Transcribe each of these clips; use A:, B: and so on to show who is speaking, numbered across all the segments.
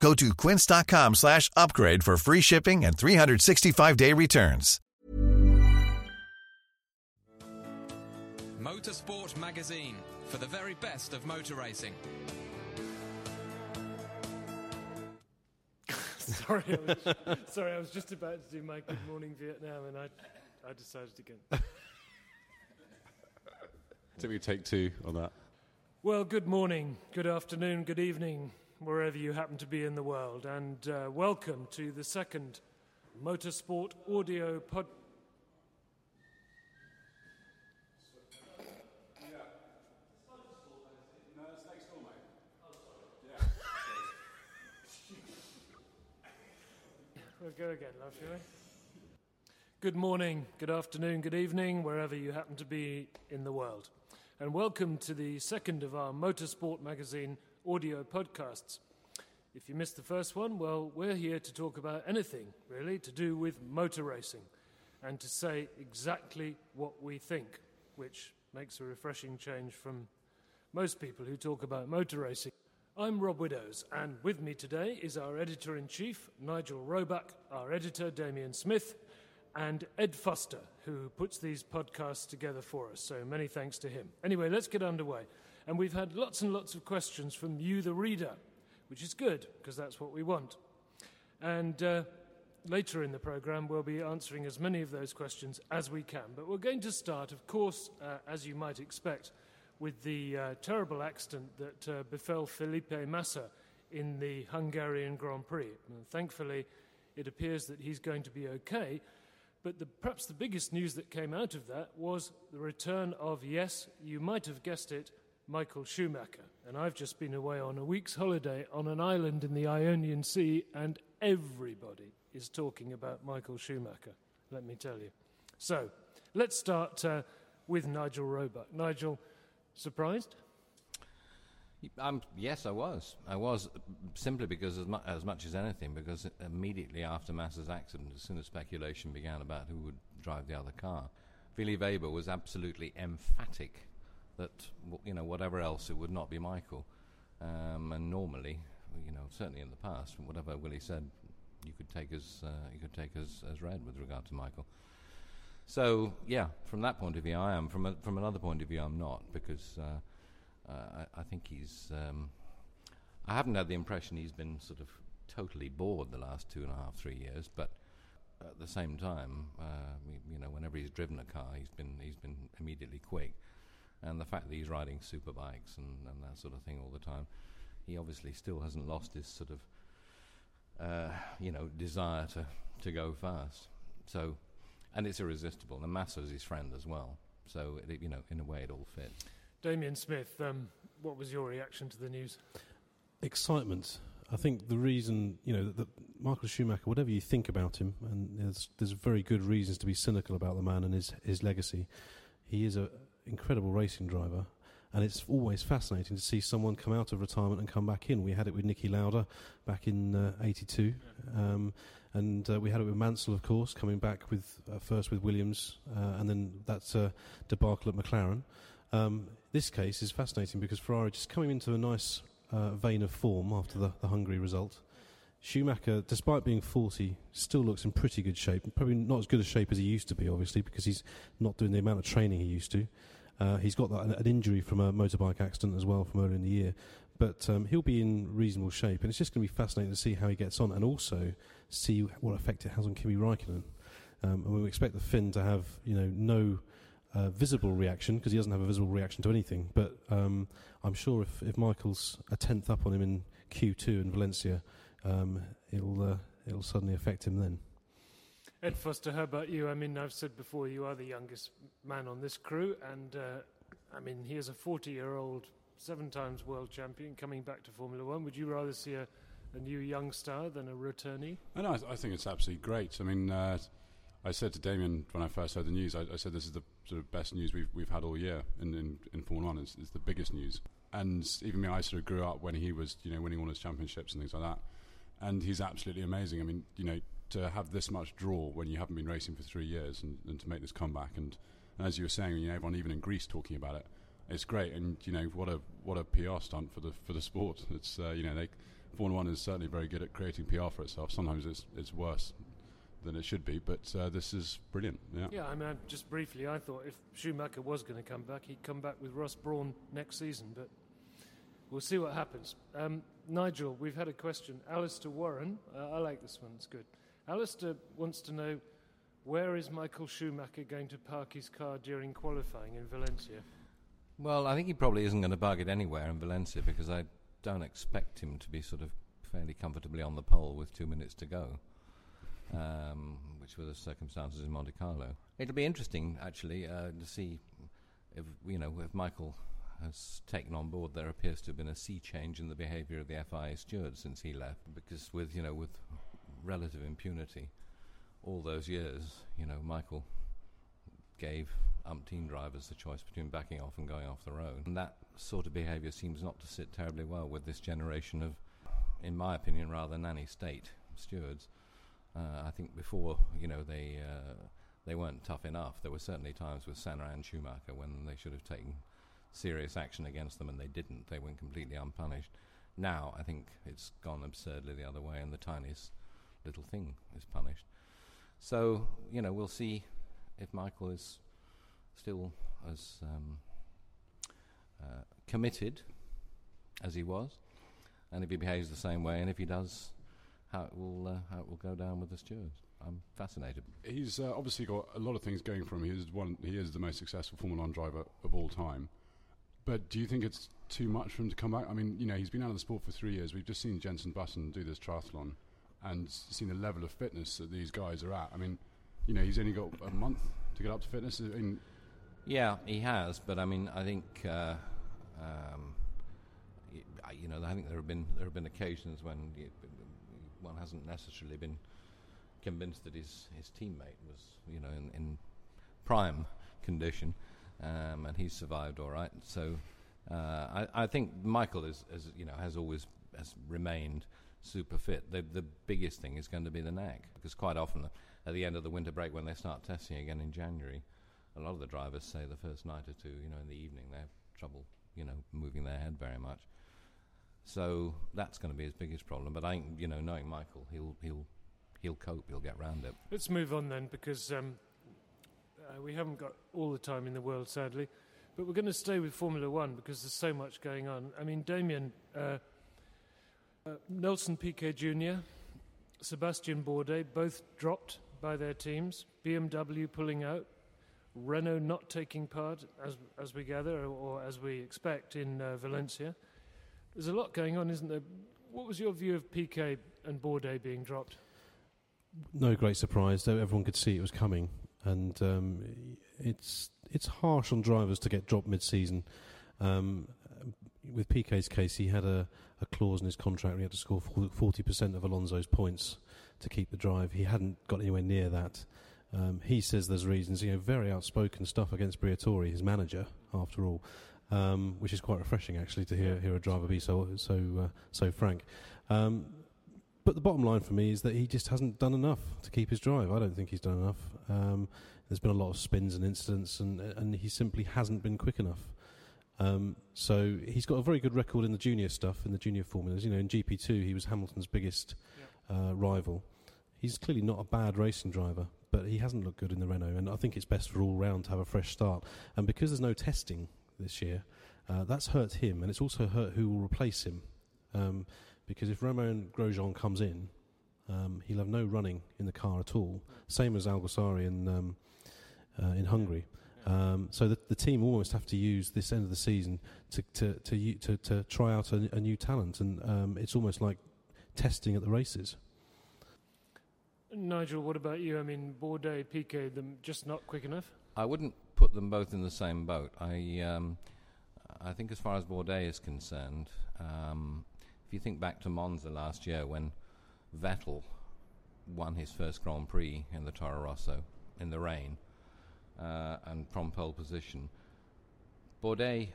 A: Go to quince.com slash upgrade for free shipping and 365-day returns.
B: Motorsport Magazine for the very best of motor racing.
C: sorry, I was, sorry, I was just about to do my Good Morning Vietnam, and I, I decided again.
D: Did we take two on that?
C: Well, good morning, good afternoon, good evening, wherever you happen to be in the world, and uh, welcome to the second Motorsport Audio Pod. We'll go again, love, shall we? Good morning, good afternoon, good evening, wherever you happen to be in the world. And welcome to the second of our Motorsport Magazine audio podcasts. If you missed the first one, well, we're here to talk about anything, really, to do with motor racing and to say exactly what we think, which makes a refreshing change from most people who talk about motor racing. I'm Rob Widdows, and with me today is our editor in chief, Nigel Roebuck, our editor, Damien Smith, and Ed Foster, who puts these podcasts together for us. So many thanks to him. Anyway, let's get underway. And we've had lots and lots of questions from you, the reader, which is good, because that's what we want. And uh, later in the programme, we'll be answering as many of those questions as we can. But we're going to start, of course, uh, as you might expect with the uh, terrible accident that uh, befell Felipe Massa in the Hungarian Grand Prix. And thankfully, it appears that he's going to be okay. But the, perhaps the biggest news that came out of that was the return of, yes, you might have guessed it, Michael Schumacher. And I've just been away on a week's holiday on an island in the Ionian Sea, and everybody is talking about Michael Schumacher, let me tell you. So, let's start uh, with Nigel Roebuck. Nigel, Surprised?
E: Um, yes, I was. I was simply because, as, mu- as, much as anything, because immediately after Massa's accident, as soon as speculation began about who would drive the other car, Willi Weber was absolutely emphatic that you know whatever else it would not be Michael. Um, and normally, you know, certainly in the past, whatever Willi said, you could take as uh, you could take as, as read with regard to Michael. So yeah, from that point of view, I am. From a, from another point of view, I'm not because uh, uh, I, I, think he's. Um, I haven't had the impression he's been sort of totally bored the last two and a half, three years. But at the same time, uh, you know, whenever he's driven a car, he's been he's been immediately quick. And the fact that he's riding super bikes and, and that sort of thing all the time, he obviously still hasn't lost his sort of, uh, you know, desire to, to go fast. So and it's irresistible. And Massa's his friend as well, so it, you know, in a way, it all fits.
C: Damien Smith, um, what was your reaction to the news?
F: Excitement. I think the reason, you know, that Michael Schumacher, whatever you think about him, and there's there's very good reasons to be cynical about the man and his his legacy. He is an incredible racing driver, and it's always fascinating to see someone come out of retirement and come back in. We had it with Niki Lauda back in '82. Uh, um, and uh, we had it with Mansell, of course, coming back with uh, first with Williams, uh, and then that uh, debacle at McLaren. Um, this case is fascinating because Ferrari just coming into a nice uh, vein of form after the, the Hungary result. Schumacher, despite being 40, still looks in pretty good shape. Probably not as good a shape as he used to be, obviously, because he's not doing the amount of training he used to. Uh, he's got that, an injury from a motorbike accident as well from earlier in the year. But um, he'll be in reasonable shape, and it's just going to be fascinating to see how he gets on, and also see what effect it has on Kimi Raikkonen. Um, and we expect the Finn to have, you know, no uh, visible reaction because he doesn't have a visible reaction to anything. But um, I'm sure if, if Michael's a tenth up on him in Q2 in Valencia, um, it'll uh, it'll suddenly affect him then.
C: Ed Foster, how about you? I mean, I've said before you are the youngest man on this crew, and uh, I mean, he is a 40 year old, seven times world champion coming back to Formula One. Would you rather see a, a new young star than a returnee?
D: No, I, th- I think it's absolutely great. I mean, uh, I said to Damien when I first heard the news, I, I said this is the sort of best news we've we've had all year in in, in Formula One. It's, it's the biggest news. And even me, I sort of grew up when he was, you know, winning all his championships and things like that. And he's absolutely amazing. I mean, you know, to have this much draw when you haven't been racing for three years and, and to make this comeback. And, and as you were saying, you know, everyone even in Greece talking about it, it's great. And you know, what a what a PR stunt for the for the sport. It's uh, you know, they, Formula One is certainly very good at creating PR for itself. Sometimes it's it's worse than it should be, but uh, this is brilliant. Yeah.
C: Yeah, I mean, just briefly, I thought if Schumacher was going to come back, he'd come back with Ross Brawn next season, but we'll see what happens. Um, Nigel, we've had a question. Alistair Warren, uh, I like this one, it's good. Alistair wants to know where is Michael Schumacher going to park his car during qualifying in Valencia?
E: Well, I think he probably isn't going to park it anywhere in Valencia because I don't expect him to be sort of fairly comfortably on the pole with two minutes to go, um, which were the circumstances in Monte Carlo. It'll be interesting, actually, uh, to see if you know if Michael has taken on board. There appears to have been a sea change in the behaviour of the FIA steward since he left, because with you know with relative impunity, all those years, you know, Michael gave umpteen drivers the choice between backing off and going off the road. And that sort of behaviour seems not to sit terribly well with this generation of, in my opinion, rather nanny state stewards. Uh, I think before, you know, they uh, they weren't tough enough. There were certainly times with Senna and Schumacher when they should have taken serious action against them and they didn't. They went completely unpunished. Now I think it's gone absurdly the other way, and the tiniest little thing is punished. So you know, we'll see if Michael is still as um, uh, committed as he was, and if he behaves the same way, and if he does, how it will uh, how it will go down with the stewards. I'm fascinated.
D: He's uh, obviously got a lot of things going for him. He is one. He is the most successful Formula One driver of all time. But do you think it's too much for him to come back? I mean, you know, he's been out of the sport for three years. We've just seen Jenson Button do this triathlon, and seen the level of fitness that these guys are at. I mean, you know, he's only got a month to get up to fitness. I mean,
E: Yeah, he has, but I mean, I think uh, um, you know, I think there have been there have been occasions when one hasn't necessarily been convinced that his his teammate was you know in, in prime condition, um, and he's survived all right. So uh, I, I think Michael is, is you know has always has remained super fit. The the biggest thing is going to be the neck because quite often at the end of the winter break when they start testing again in January, a lot of the drivers say the first night or two, you know, in the evening they have trouble, you know, moving their head very much. So that's going to be his biggest problem. But I, you know, knowing Michael, he'll he'll he'll cope. He'll get round it.
C: Let's move on then, because um, uh, we haven't got all the time in the world, sadly. But we're going to stay with Formula One because there's so much going on. I mean, Damien, uh, uh, Nelson Piquet Jr., Sebastian Bourdais, both dropped by their teams. BMW pulling out. Renault not taking part, as, as we gather, or, or as we expect, in uh, Valencia. There's a lot going on, isn't there? What was your view of Piquet and Bourdais being dropped?
F: no great surprise. Though everyone could see it was coming, and um, it's it's harsh on drivers to get dropped mid-season. Um, with Piquet's case, he had a, a clause in his contract where he had to score forty percent of Alonso's points to keep the drive. He hadn't got anywhere near that. Um, he says there's reasons, you know, very outspoken stuff against Briatore, his manager, after all, um, which is quite refreshing actually to hear, hear a driver be so so uh, so frank. Um, but the bottom line for me is that he just hasn't done enough to keep his drive. I don't think he's done enough. Um, there's been a lot of spins and incidents, and and he simply hasn't been quick enough. Um, so he's got a very good record in the junior stuff, in the junior formulas. You know, in GP2 he was Hamilton's biggest uh, rival. He's clearly not a bad racing driver, but he hasn't looked good in the Renault, and I think it's best for all round to have a fresh start. And because there's no testing this year, uh, that's hurt him, and it's also hurt who will replace him. Um, because if Romain Grosjean comes in, um, he'll have no running in the car at all. Same as Alguersuari in um, uh, in Hungary. Um, so the, the team almost have to use this end of the season to to to u- to, to try out a, a new talent, and um, it's almost like testing at the races.
C: Nigel, what about you? I mean, Bourdais, Piquet, them just not quick enough?
E: I wouldn't put them both in the same boat. I um, I think as far as Bourdais is concerned, um, if you think back to Monza last year when Vettel won his first Grand Prix in the Toro Rosso, in the rain uh, and from pole position. Bourdais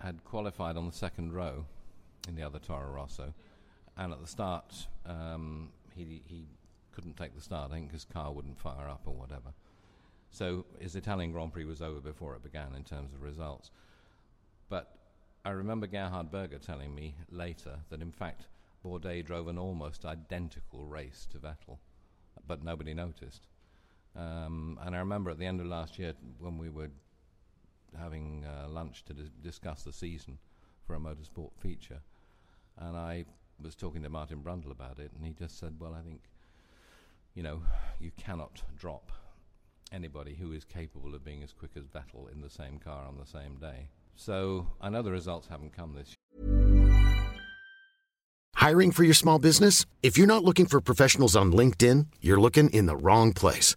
E: had qualified on the second row in the other Toro Rosso, and at the start um, he he couldn't take the start. I think his car wouldn't fire up or whatever. So his Italian Grand Prix was over before it began in terms of results. But I remember Gerhard Berger telling me later that in fact Bourdais drove an almost identical race to Vettel, but nobody noticed. Um, and I remember at the end of last year when we were having uh, lunch to dis- discuss the season for a motorsport feature, and I was talking to Martin Brundle about it, and he just said, "Well, I think, you know, you cannot drop anybody who is capable of being as quick as Vettel in the same car on the same day." So I know the results haven't come this year.
G: Hiring for your small business? If you're not looking for professionals on LinkedIn, you're looking in the wrong place.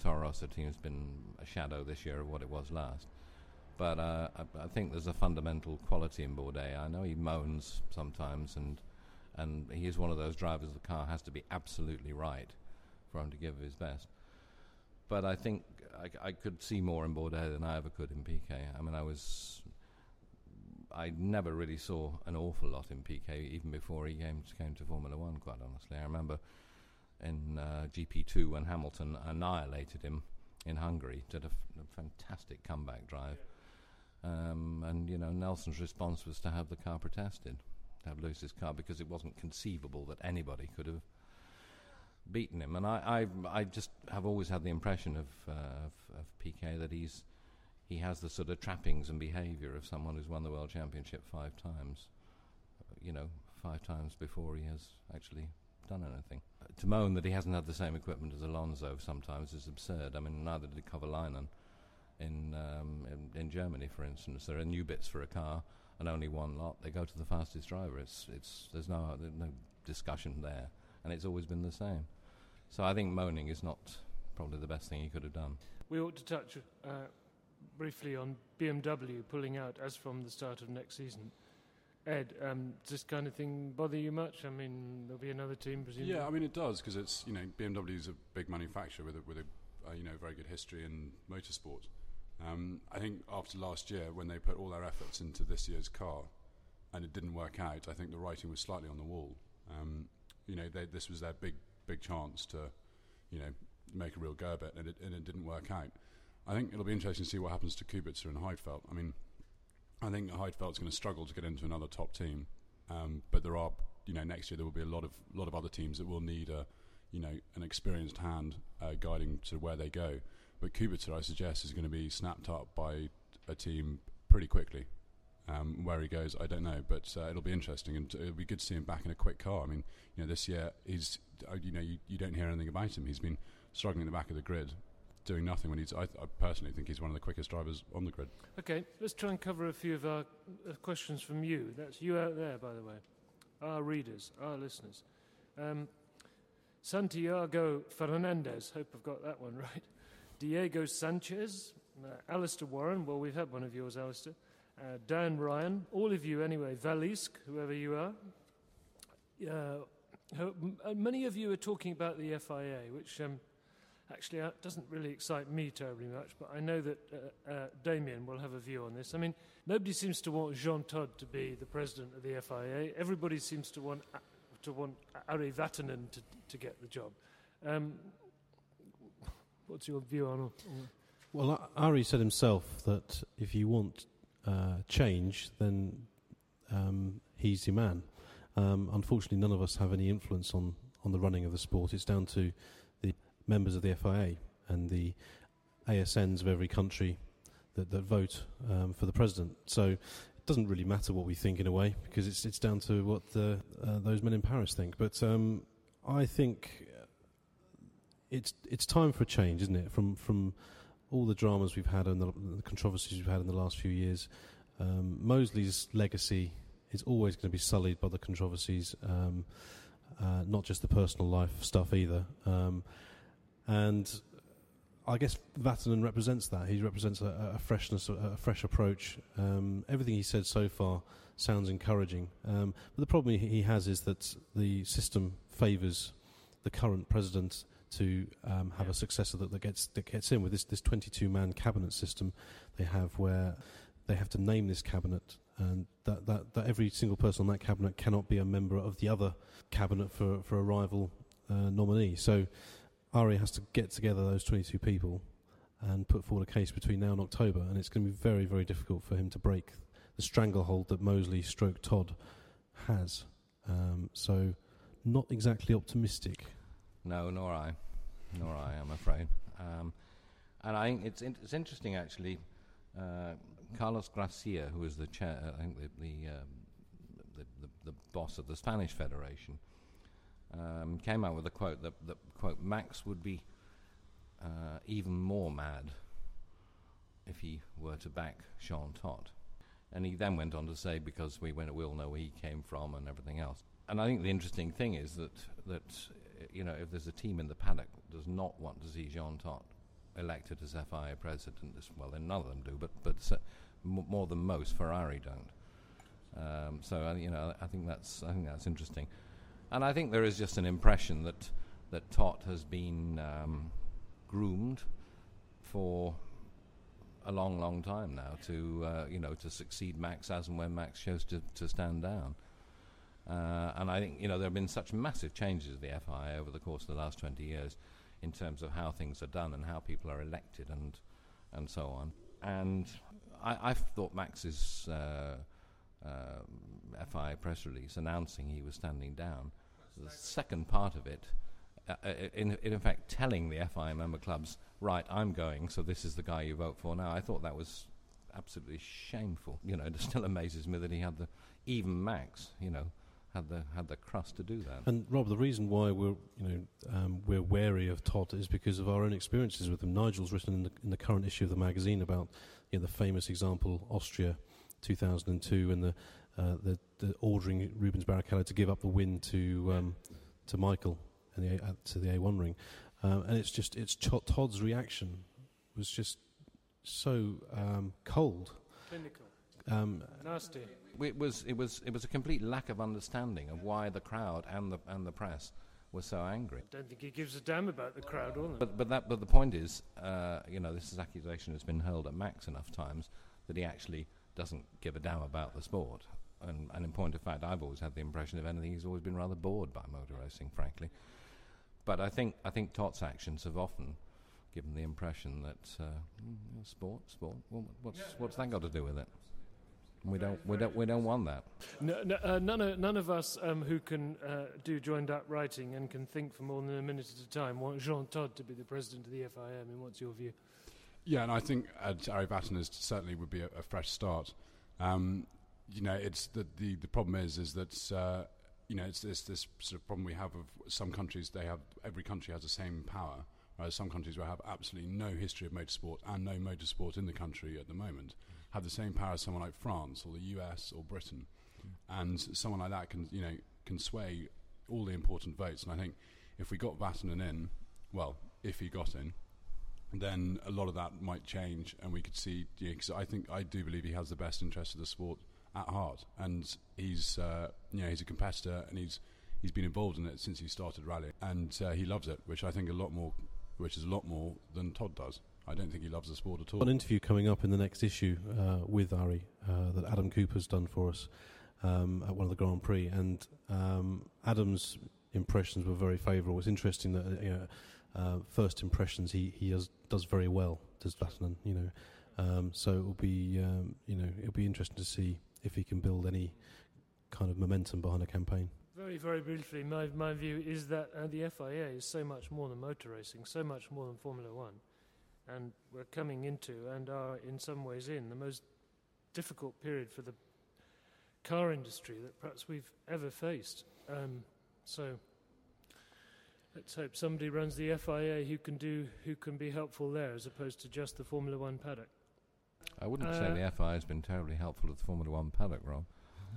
E: Toro Rosso team has been a shadow this year of what it was last. But uh, I, I think there's a fundamental quality in Bourdais. I know he moans sometimes, and and he is one of those drivers. The car has to be absolutely right for him to give his best. But I think I, I could see more in Bourdais than I ever could in Piquet. I mean, I was I never really saw an awful lot in Piquet even before he came came to Formula One. Quite honestly, I remember in uh, GP2 when Hamilton annihilated him in Hungary, did a, f- a fantastic comeback drive. Um, and you know Nelson's response was to have the car protested, to have Lewis's car because it wasn't conceivable that anybody could have beaten him. And I, I, I just have always had the impression of, uh, of, of Piquet that he's he has the sort of trappings and behaviour of someone who's won the world championship five times. Uh, you know, five times before he has actually done anything. To moan that he hasn't had the same equipment as Alonso sometimes is absurd. I mean, neither did Kovalainen in, um, in in Germany, for instance. There are new bits for a car and only one lot. They go to the fastest driver. It's it's there's no no discussion there, and it's always been the same. So I think moaning is not probably the best thing he could have done.
C: We ought to touch uh, briefly on BMW pulling out as from the start of next season. Ed, um, does this kind of thing bother you much? I mean, there'll be another team, presumably.
D: Yeah, I mean it does because it's you know BMW is a big manufacturer with a, with a uh, you know very good history in motorsport. Um, I think after last year when they put all their efforts into this year's car and it didn't work out, I think the writing was slightly on the wall. Um, you know, they, this was their big big chance to you know make a real go of it, and it, and it didn't work out. I think it'll be interesting to see what happens to Kubica and Heidfeld. I mean, I think Heidfeld's going to struggle to get into another top team, um, but there are, you know, next year there will be a lot of lot of other teams that will need a, you know, an experienced hand uh, guiding to where they go. But Kubica, I suggest, is going to be snapped up by a team pretty quickly. Um, where he goes, I don't know, but uh, it'll be interesting, and it'll be good to see him back in a quick car. I mean, you know, this year he's, uh, you know, you, you don't hear anything about him. He's been struggling in the back of the grid, doing nothing. When he's, I, I personally think he's one of the quickest drivers on the grid.
C: Okay, let's try and cover a few of our uh, questions from you. That's you out there, by the way, our readers, our listeners. Um, Santiago Fernandez, hope I've got that one right. Diego Sanchez, uh, Alistair Warren, well, we've had one of yours, Alistair. Uh, Dan Ryan, all of you anyway, Valisk, whoever you are. Uh, uh, many of you are talking about the FIA, which um, actually uh, doesn't really excite me terribly much, but I know that uh, uh, Damien will have a view on this. I mean, nobody seems to want Jean Todt to be the president of the FIA. Everybody seems to want to want Ari Vatanen to, to get the job. Um, what's your view on, on
F: Well, Ari said himself that if you want uh, change, then um, he's your man. Um, unfortunately, none of us have any influence on, on the running of the sport. It's down to members of the FIA and the ASNs of every country that, that vote um, for the president. So it doesn't really matter what we think in a way because it's it's down to what the, uh, those men in Paris think. But um, I think it's it's time for a change, isn't it? From from all the dramas we've had and the, the controversies we've had in the last few years, um, Mosley's legacy is always going to be sullied by the controversies, um, uh, not just the personal life stuff either. Um, and I guess Vatanen represents that. He represents a, a freshness, a, a, fresh approach. Um, everything he said so far sounds encouraging. Um, but the problem he has is that the system favours the current president to um, have yeah. a successor that, that, gets that gets in with this this 22 man cabinet system they have where they have to name this cabinet and that, that, that every single person on that cabinet cannot be a member of the other cabinet for, for a rival uh, nominee. So Ari has to get together those 22 people and put forward a case between now and October, and it's going to be very, very difficult for him to break the stranglehold that Mosley stroke Todt has. Um, so, not exactly optimistic.
E: No, nor I. Nor I, I'm afraid. Um, and I think it's, in, it's interesting, actually. Uh, Carlos Gracia, who is the chair, I think the, the, um, the, the, the boss of the Spanish Federation, um, came out with a quote that, that quote Max would be uh, even more mad if he were to back Jean Todt. And he then went on to say, because we, we all know where he came from and everything else. And I think the interesting thing is that, that you know, if there's a team in the paddock that does not want to see Jean Todt elected as FIA president, well, then none of them do, but, but m- more than most, Ferrari don't. Um, so, uh, you know, I think that's, I think that's interesting. And I think there is just an impression that that Todt has been um, groomed for a long, long time now to uh, you know to succeed Max as and when Max chose to, to stand down. Uh, and I think you know there have been such massive changes at the FIA over the course of the last 20 years in terms of how things are done and how people are elected and and so on. And I, thought Max's uh, uh, FIA press release announcing he was standing down the second part of it, uh, uh, in, in fact, telling the FIA member clubs, right, I'm going, so this is the guy you vote for now, I thought that was absolutely shameful. You know, it still amazes me that he had the, even Max, you know, had the had the crust to do that.
F: And Rob, the reason why we're you know um, we're wary of Todt is because of our own experiences with him. Nigel's written in the, in the current issue of the magazine about you know, the famous example Austria, 2002, and the uh, the, the, ordering Rubens Barrichello to give up the win to um, to Michael and the uh, to the A1 ring, um, and it's just it's Ch- Todt's reaction was just so um, cold,
C: clinical, um, nasty.
E: It was it was it was a complete lack of understanding of why the crowd and the and the press were so angry.
C: I don't think he gives a damn about the crowd, or
E: but but that but the point is, uh, you know, this is accusation has been hurled at Max enough times that he actually doesn't give a damn about the sport. And, and in point of fact, I've always had the impression, of anything, he's always been rather bored by motor racing, frankly. But I think I think Todt's actions have often given the impression that uh, mm, sport, sport. Well, what's yeah, what's that got to do with it? We don't, we don't, we don't want that.
C: No, no, uh, none, of, none of us um, who can uh, do joined-up writing and can think for more than a minute at a time want Jean Todt to be the president of the FIM. Mean, what's your view?
D: Yeah, and I think uh, Ari Vatanen certainly would be a, a fresh start. Um, you know, it's the, the, the problem is is that uh, you know it's this this sort of problem we have of some countries. They have every country has the same power. Whereas some countries will have absolutely no history of motorsport and no motorsport in the country at the moment have the same power as someone like France or the US or Britain, mm. and someone like that can you know can sway all the important votes. And I think if we got Vatanen in, well, if he got in, then a lot of that might change, and we could see. Because you know, I think I do believe he has the best interest of the sport at heart, and he's uh, you know he's a competitor, and he's he's been involved in it since he started rally, and uh, he loves it, which I think a lot more, which is a lot more than Todt does. I don't think he loves the sport at all.
F: An interview coming up in the next issue uh, with Ari uh, that Adam Cooper's done for us um, at one of the Grand Prix, and um, Adam's impressions were very favourable. It's interesting that uh, you know, uh, first impressions, he he does does very well. Does Vatanen, you know? Um, so it will be um, you know it'll be interesting to see if he can build any kind of momentum behind a campaign.
C: Very, very briefly, my, my view is that uh, the FIA is so much more than motor racing, so much more than Formula One. And we're coming into, and are in some ways in, the most difficult period for the car industry that perhaps we've ever faced. Um, so let's hope somebody runs the FIA who can do, who can be helpful there, as opposed to just the Formula One paddock.
E: I wouldn't
C: Uh,
E: say the FIA has been terribly helpful to the Formula One paddock, Rob.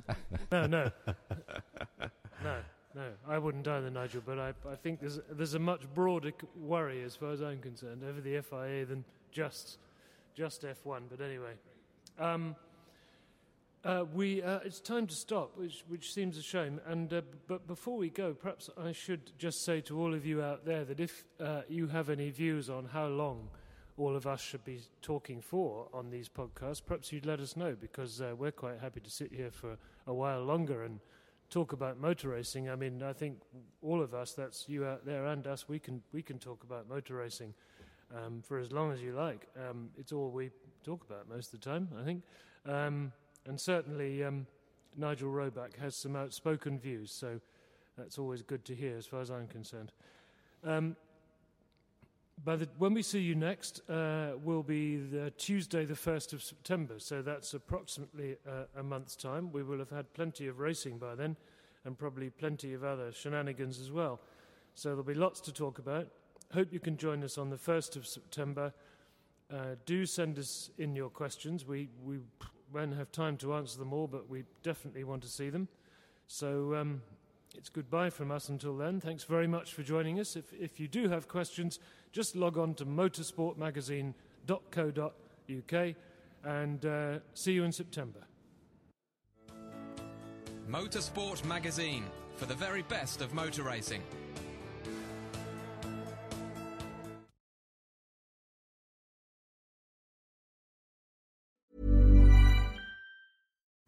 C: No, no, no, no. I wouldn't either, Nigel. But I, I think there's there's a much broader c- worry, as far as I'm concerned, over the FIA than just just F1. But anyway, um, uh, we uh, it's time to stop, which which seems a shame. And uh, but before we go, perhaps I should just say to all of you out there that if uh, you have any views on how long all of us should be talking for on these podcasts, perhaps you'd let us know because uh, we're quite happy to sit here for a while longer and talk about motor racing. I mean, I think all of us, that's you out there and us, we can we can talk about motor racing um, for as long as you like. Um, it's all we talk about most of the time, I think. Um, and certainly, um, Nigel Roebuck has some outspoken views, so that's always good to hear, as far as I'm concerned. Um, the, when we see you next uh, will be the Tuesday, the 1st of September, so that's approximately uh, a month's time. We will have had plenty of racing by then and probably plenty of other shenanigans as well. So there'll be lots to talk about. Hope you can join us on the 1st of September. Uh, do send us in your questions. We, we won't have time to answer them all, but we definitely want to see them. So um, it's goodbye from us until then. Thanks very much for joining us. If, if you do have questions, just log on to motorsportmagazine.co.uk and uh, see you in September.
B: Motorsport Magazine for the very best of motor racing.